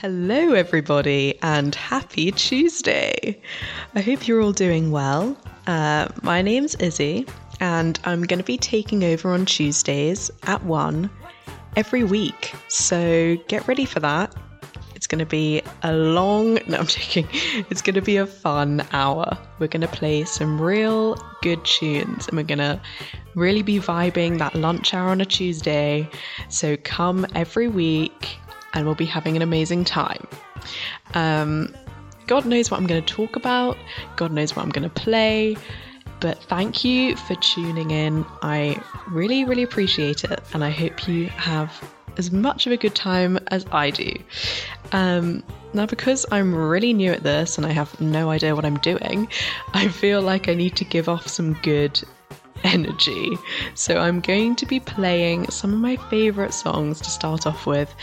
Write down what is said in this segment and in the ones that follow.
Hello, everybody, and happy Tuesday. I hope you're all doing well. Uh, my name's Izzy, and I'm going to be taking over on Tuesdays at 1 every week. So get ready for that. It's going to be a long, no, I'm joking. It's going to be a fun hour. We're going to play some real good tunes and we're going to really be vibing that lunch hour on a Tuesday. So come every week and we'll be having an amazing time. Um, God knows what I'm going to talk about, God knows what I'm going to play. But thank you for tuning in. I really, really appreciate it. And I hope you have as much of a good time as I do. Um, now, because I'm really new at this and I have no idea what I'm doing, I feel like I need to give off some good energy. So I'm going to be playing some of my favourite songs to start off with,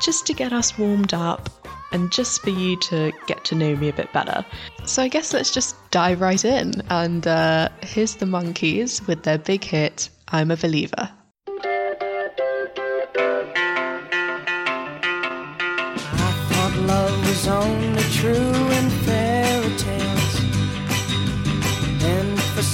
just to get us warmed up and just for you to get to know me a bit better. So I guess let's just dive right in. And uh, here's the Monkees with their big hit, I'm a Believer. Love only true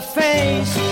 Face.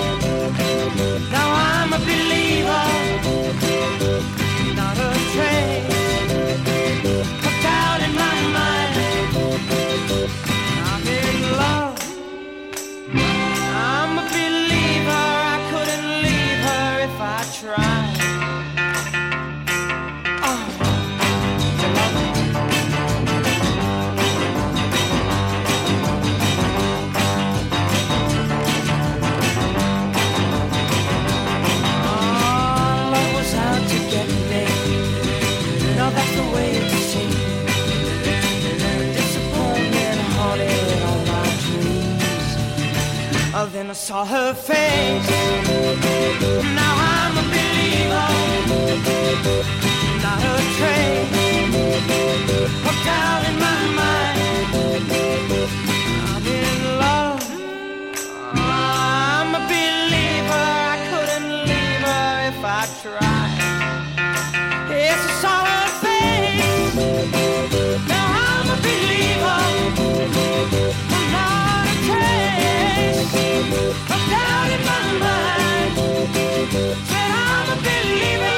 I'm a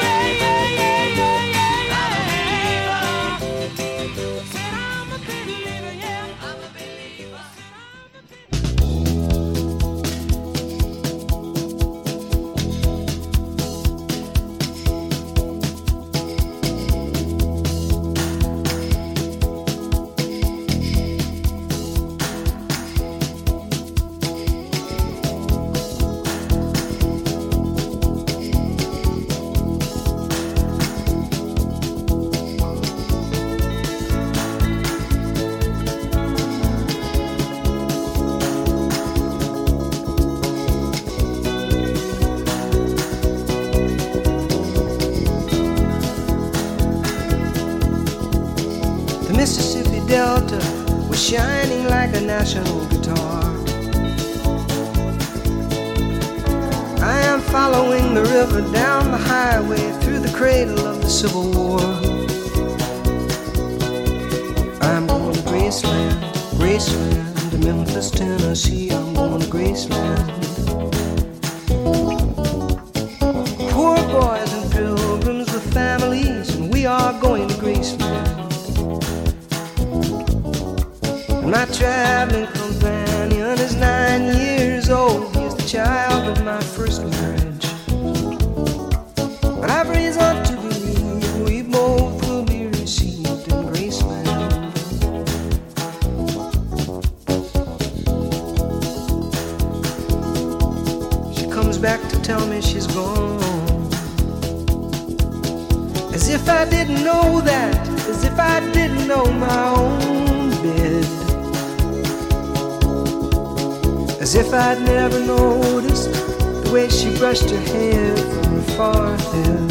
If I'd never noticed the way she brushed her hair from her forehead.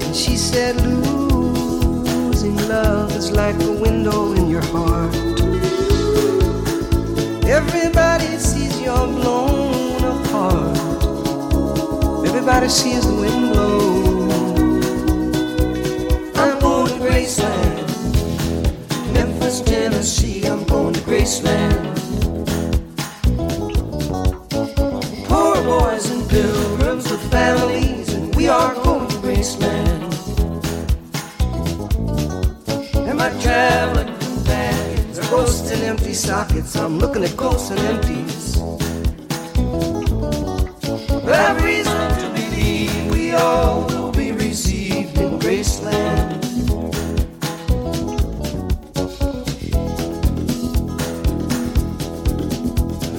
And she said, Losing love is like a window in your heart. Everybody sees you're blown apart. Everybody sees the wind blow. I'm going to Graceland. Memphis, Tennessee, I'm going to Graceland. And empty sockets. I'm looking at ghosts and empties. I've reason to believe we all will be received in Graceland.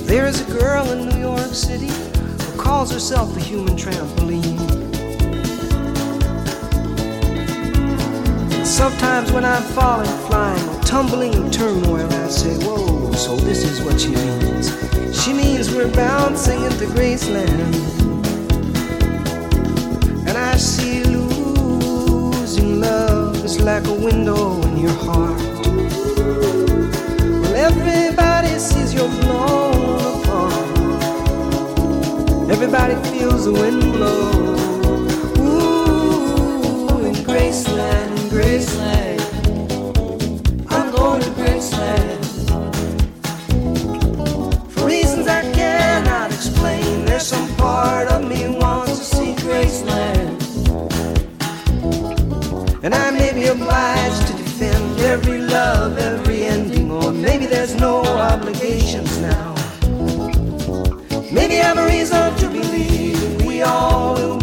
There is a girl in New York City who calls herself the human trampoline. Sometimes when I'm falling, flying, tumbling turmoil, I say, Whoa, so this is what she means. She means we're bouncing into Graceland. And I see losing love is like a window in your heart. Well, everybody sees you're blown apart. Everybody feels the wind blow. Ooh, in Graceland, Graceland. And I may be obliged to defend every love, every ending, or maybe there's no obligations now. Maybe I have a reason to believe we all will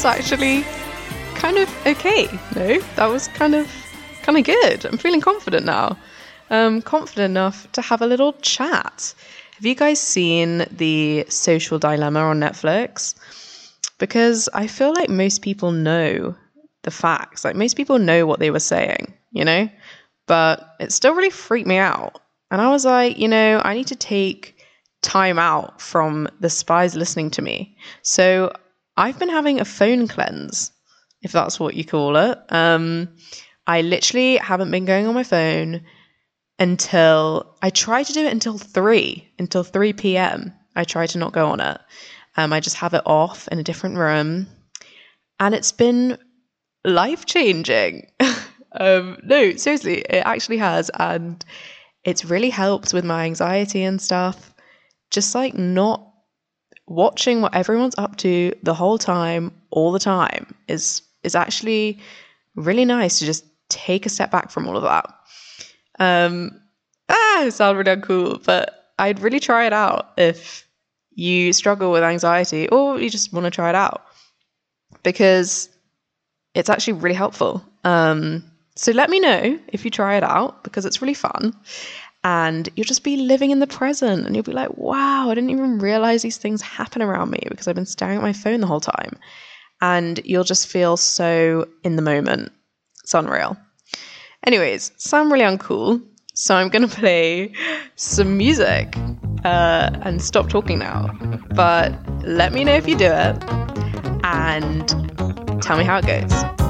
was actually kind of okay. No, that was kind of kind of good. I'm feeling confident now. Um, confident enough to have a little chat. Have you guys seen the Social Dilemma on Netflix? Because I feel like most people know the facts. Like most people know what they were saying, you know? But it still really freaked me out. And I was like, you know, I need to take time out from the spies listening to me. So I've been having a phone cleanse, if that's what you call it. Um, I literally haven't been going on my phone until I try to do it until 3, until 3 p.m. I try to not go on it. Um, I just have it off in a different room. And it's been life changing. um, no, seriously, it actually has. And it's really helped with my anxiety and stuff. Just like not watching what everyone's up to the whole time, all the time, is is actually really nice to just take a step back from all of that. Um, ah, it sounds really uncool, but I'd really try it out if you struggle with anxiety or you just want to try it out because it's actually really helpful. Um, so let me know if you try it out because it's really fun. And you'll just be living in the present and you'll be like, wow, I didn't even realize these things happen around me because I've been staring at my phone the whole time. And you'll just feel so in the moment. It's unreal. Anyways, sound really uncool. So I'm going to play some music uh, and stop talking now. But let me know if you do it and tell me how it goes.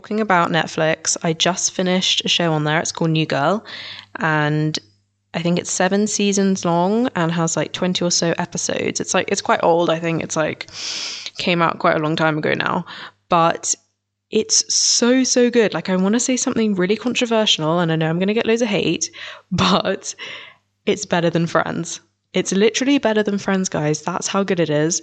Talking about Netflix, I just finished a show on there. It's called New Girl, and I think it's seven seasons long and has like 20 or so episodes. It's like, it's quite old. I think it's like came out quite a long time ago now, but it's so, so good. Like, I want to say something really controversial, and I know I'm going to get loads of hate, but it's better than Friends. It's literally better than Friends, guys. That's how good it is.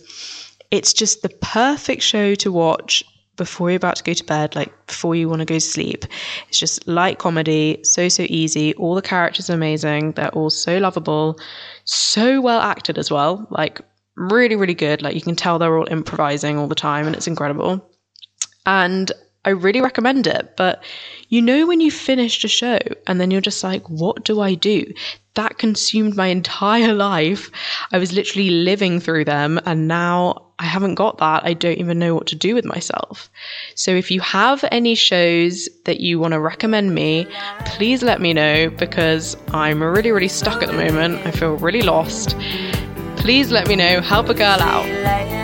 It's just the perfect show to watch before you're about to go to bed, like before you want to go to sleep. It's just light comedy, so, so easy. All the characters are amazing. They're all so lovable, so well acted as well. Like, really, really good. Like, you can tell they're all improvising all the time, and it's incredible. And I really recommend it. But you know, when you finished a show and then you're just like, what do I do? That consumed my entire life. I was literally living through them, and now I haven't got that. I don't even know what to do with myself. So if you have any shows that you want to recommend me, please let me know because I'm really, really stuck at the moment. I feel really lost. Please let me know. Help a girl out.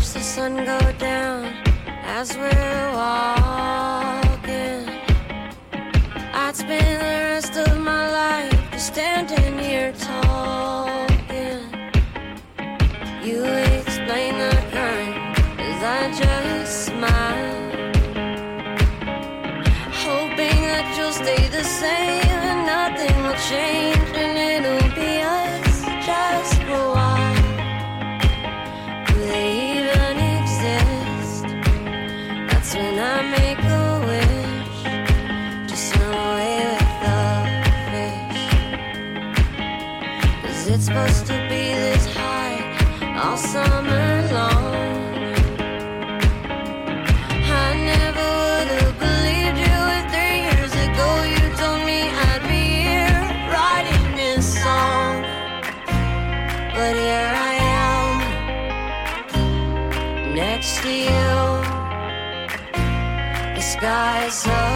Watch the sun go down as we're walking. I'd spend the rest of my life standing here talking. You explain the current as I just smile. Hoping that you'll stay the same and nothing will change The sky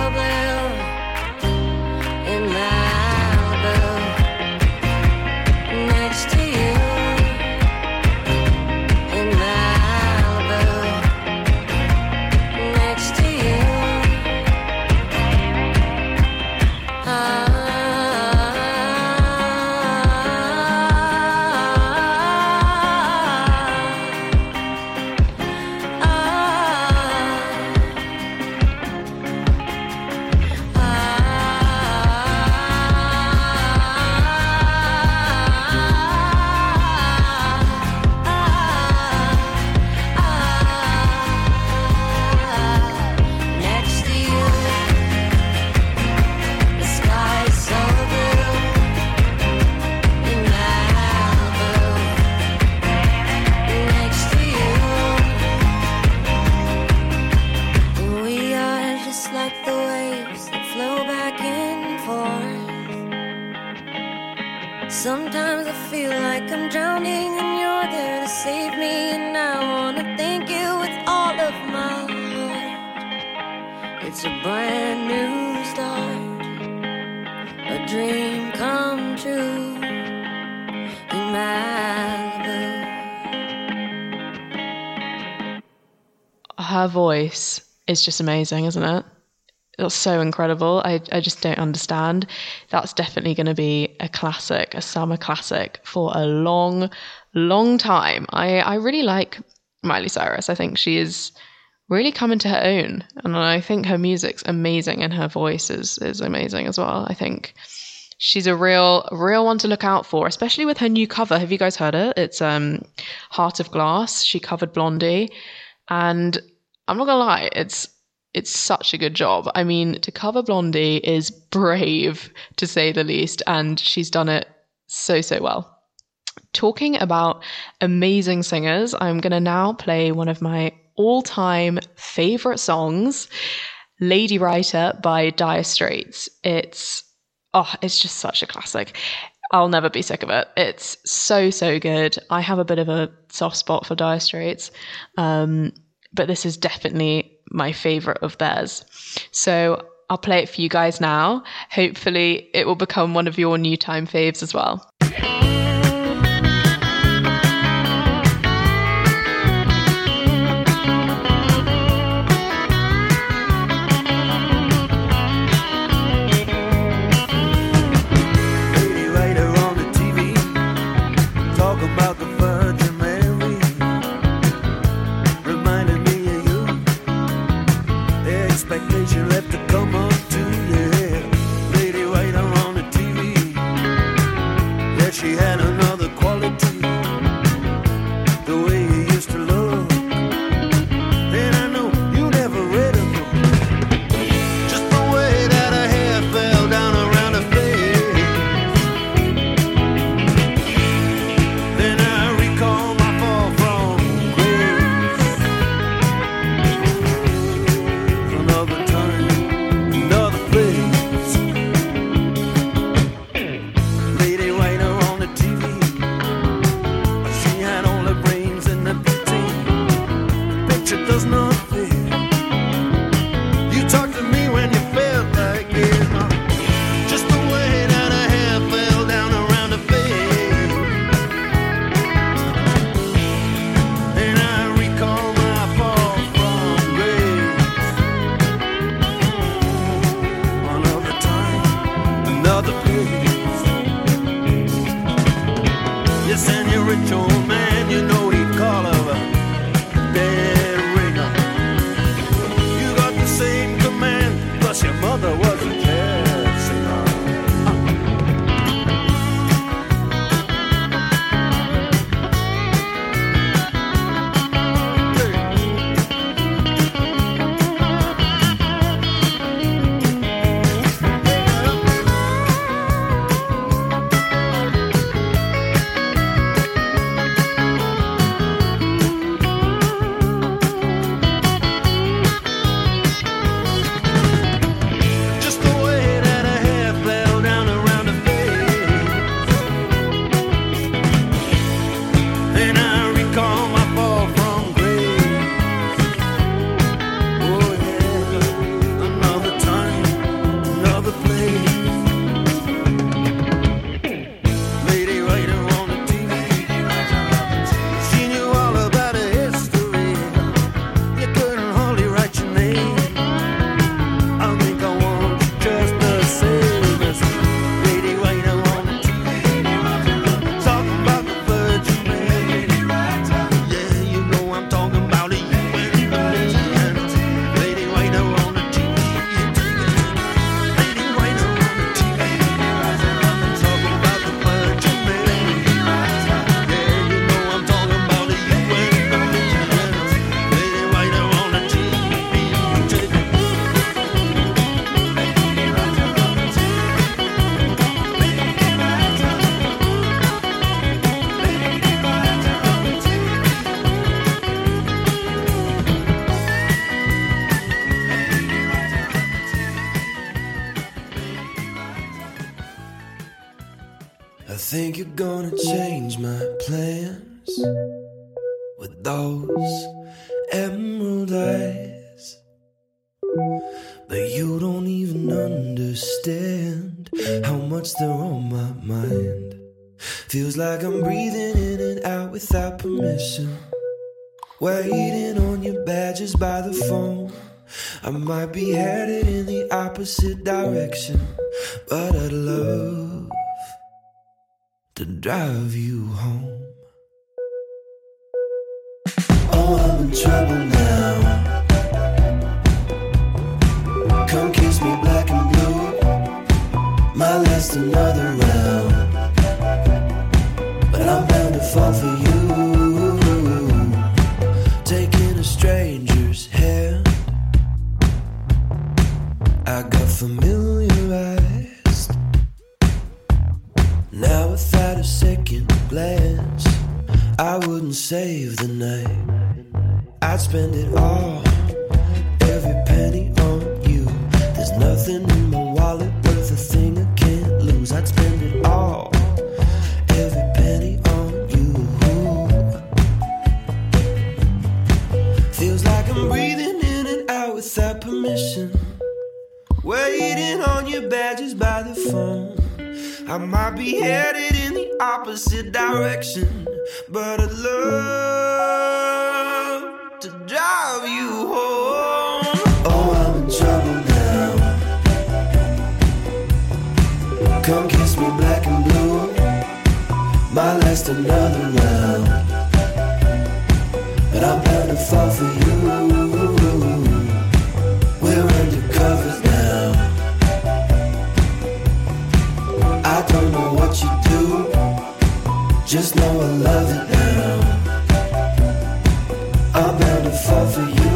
voice is just amazing, isn't it? It's so incredible. I, I just don't understand. That's definitely going to be a classic, a summer classic for a long, long time. I, I really like Miley Cyrus. I think she is really coming to her own. And I think her music's amazing and her voice is, is amazing as well. I think she's a real real one to look out for, especially with her new cover. Have you guys heard it? It's um Heart of Glass. She covered Blondie. And I'm not gonna lie, it's it's such a good job. I mean, to cover Blondie is brave to say the least, and she's done it so so well. Talking about amazing singers, I'm to now play one of my all time favorite songs, Lady Writer by Dire Straits. It's, oh, it's just such a classic. I'll never be sick of it. It's so, so good. I have a bit of a soft spot for Dire Straits, um, but this is definitely my favorite of theirs. So I'll play it for you guys now. Hopefully, it will become one of your new time faves as well. Waiting on your badges by the phone. I might be headed in the opposite direction, but I'd love to drive you home. Oh, I'm in trouble now. Come kiss me black and blue. Might last another round. But I'm bound to fall for you. Familiarized. Now without a second glance, I wouldn't save the night. I'd spend it all, every penny on you. There's nothing in my wallet worth a thing I can't lose. I'd spend it all, Waiting on your badges by the phone. I might be headed in the opposite direction, but I'd love to drive you home. Oh, I'm in trouble now. Come kiss me black and blue. My last another round, but I'm bound to fall for you. I don't know what you do, just know I love it now. I'm bound to fall for you.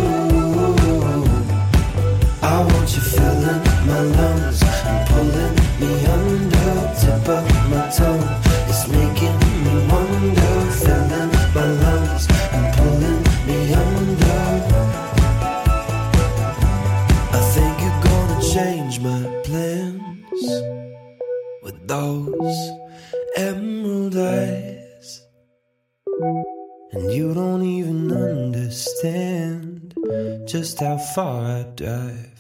I want you filling my lungs just how far uh,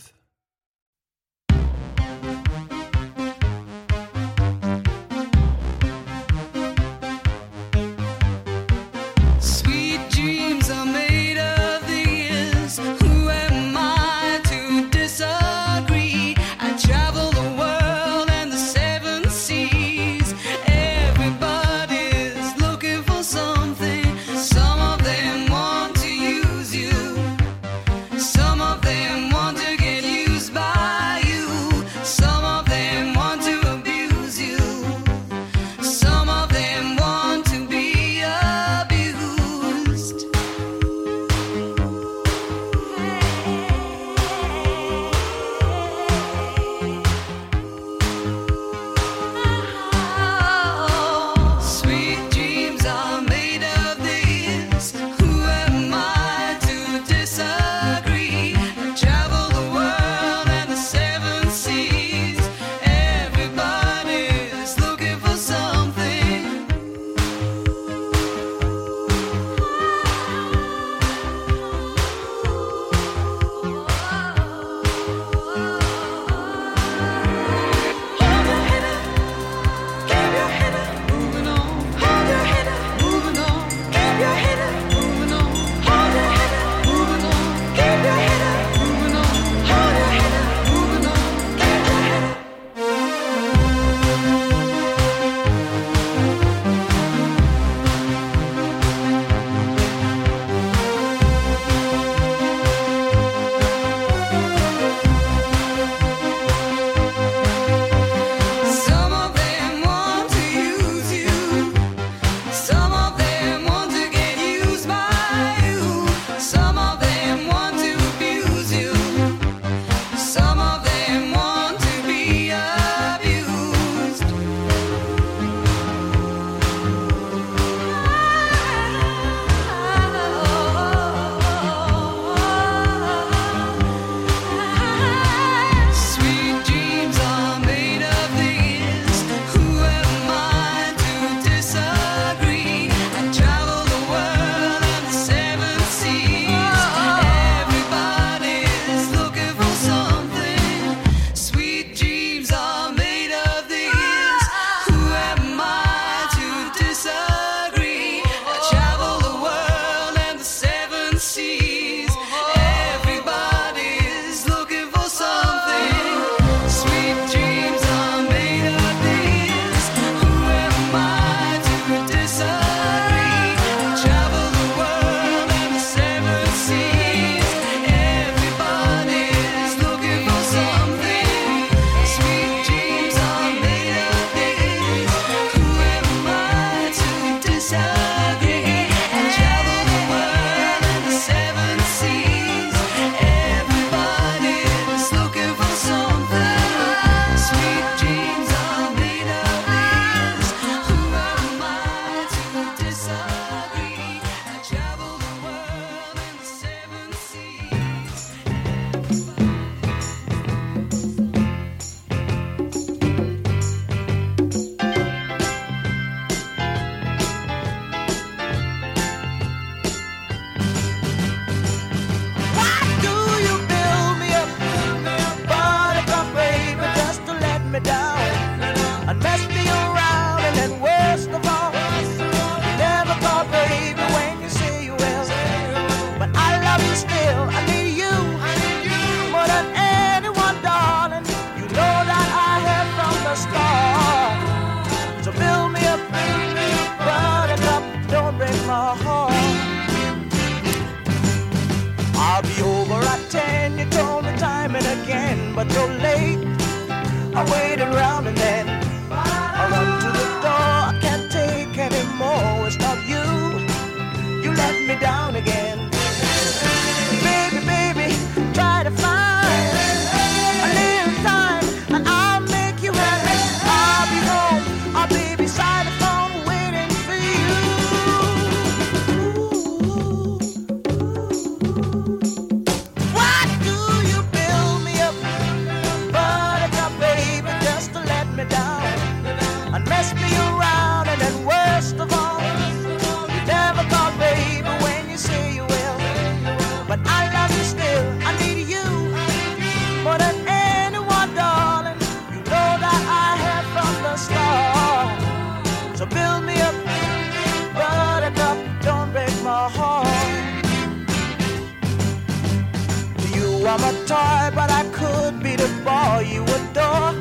Are a toy, but I could be the boy you adore.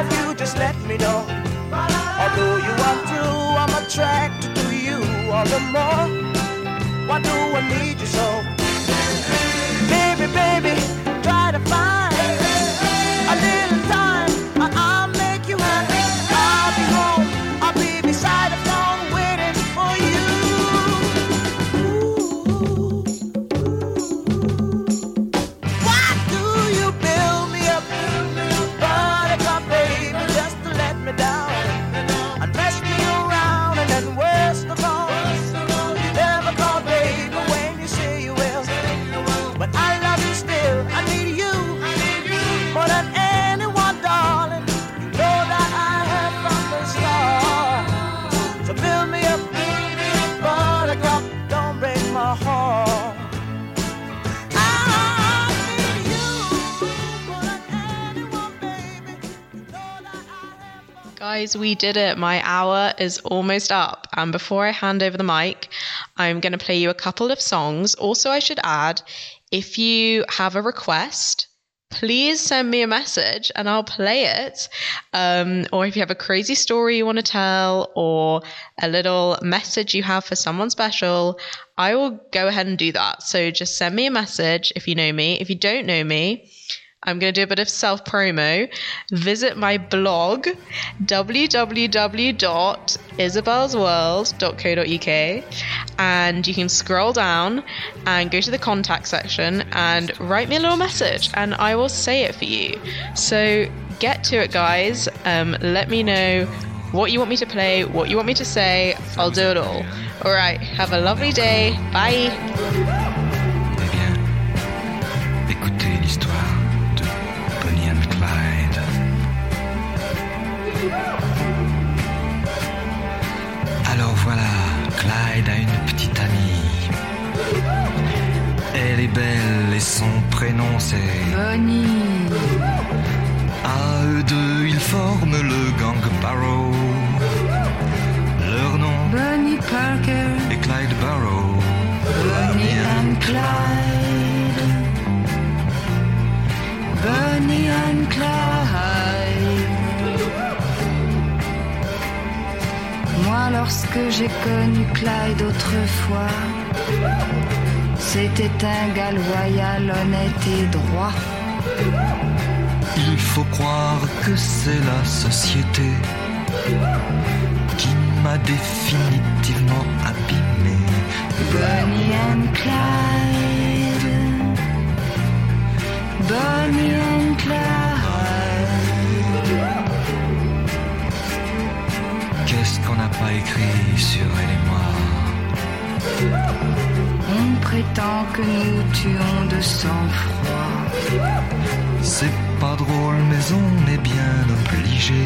If you just let me know. Although you are true, I'm attracted to you all the more. Why do I need you so? Baby, baby, Guys, we did it. My hour is almost up. And before I hand over the mic, I'm going to play you a couple of songs. Also, I should add if you have a request, please send me a message and I'll play it. Um, or if you have a crazy story you want to tell or a little message you have for someone special, I will go ahead and do that. So just send me a message if you know me. If you don't know me, I'm going to do a bit of self promo. Visit my blog, www.isabelsworld.co.uk, and you can scroll down and go to the contact section and write me a little message, and I will say it for you. So get to it, guys. Um, let me know what you want me to play, what you want me to say. I'll do it all. All right. Have a lovely day. Bye. Son prénom c'est Bonnie, À eux deux, ils forment le gang Barrow. Leur nom Bonnie Parker, est Clyde Barrow. Bonnie and Clyde. Bonnie and Clyde. Moi, lorsque j'ai connu Clyde autrefois, c'était un gars loyal, honnête et droit. Il faut croire que c'est la société qui m'a définitivement abîmé. Bonnie and Clyde. Bonnie and Clyde. Qu'est-ce qu'on n'a pas écrit sur elle et moi? On prétend que nous tuons de sang-froid. C'est pas drôle, mais on est bien obligé.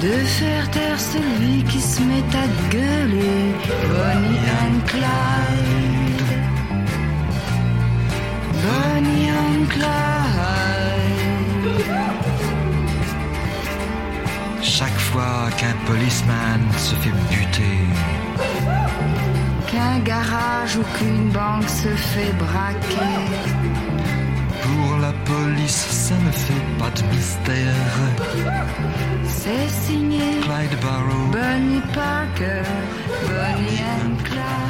De faire taire celui qui se met à gueuler. Bonnie and Clyde. Bonnie and Clyde. Chaque fois qu'un policeman se fait buter, Qu'un garage ou qu'une banque se fait braquer. pour la police, ça ne fait pas de mystère. C'est signé Clyde Barrow, Bonnie Parker, Bonnie and Clyde.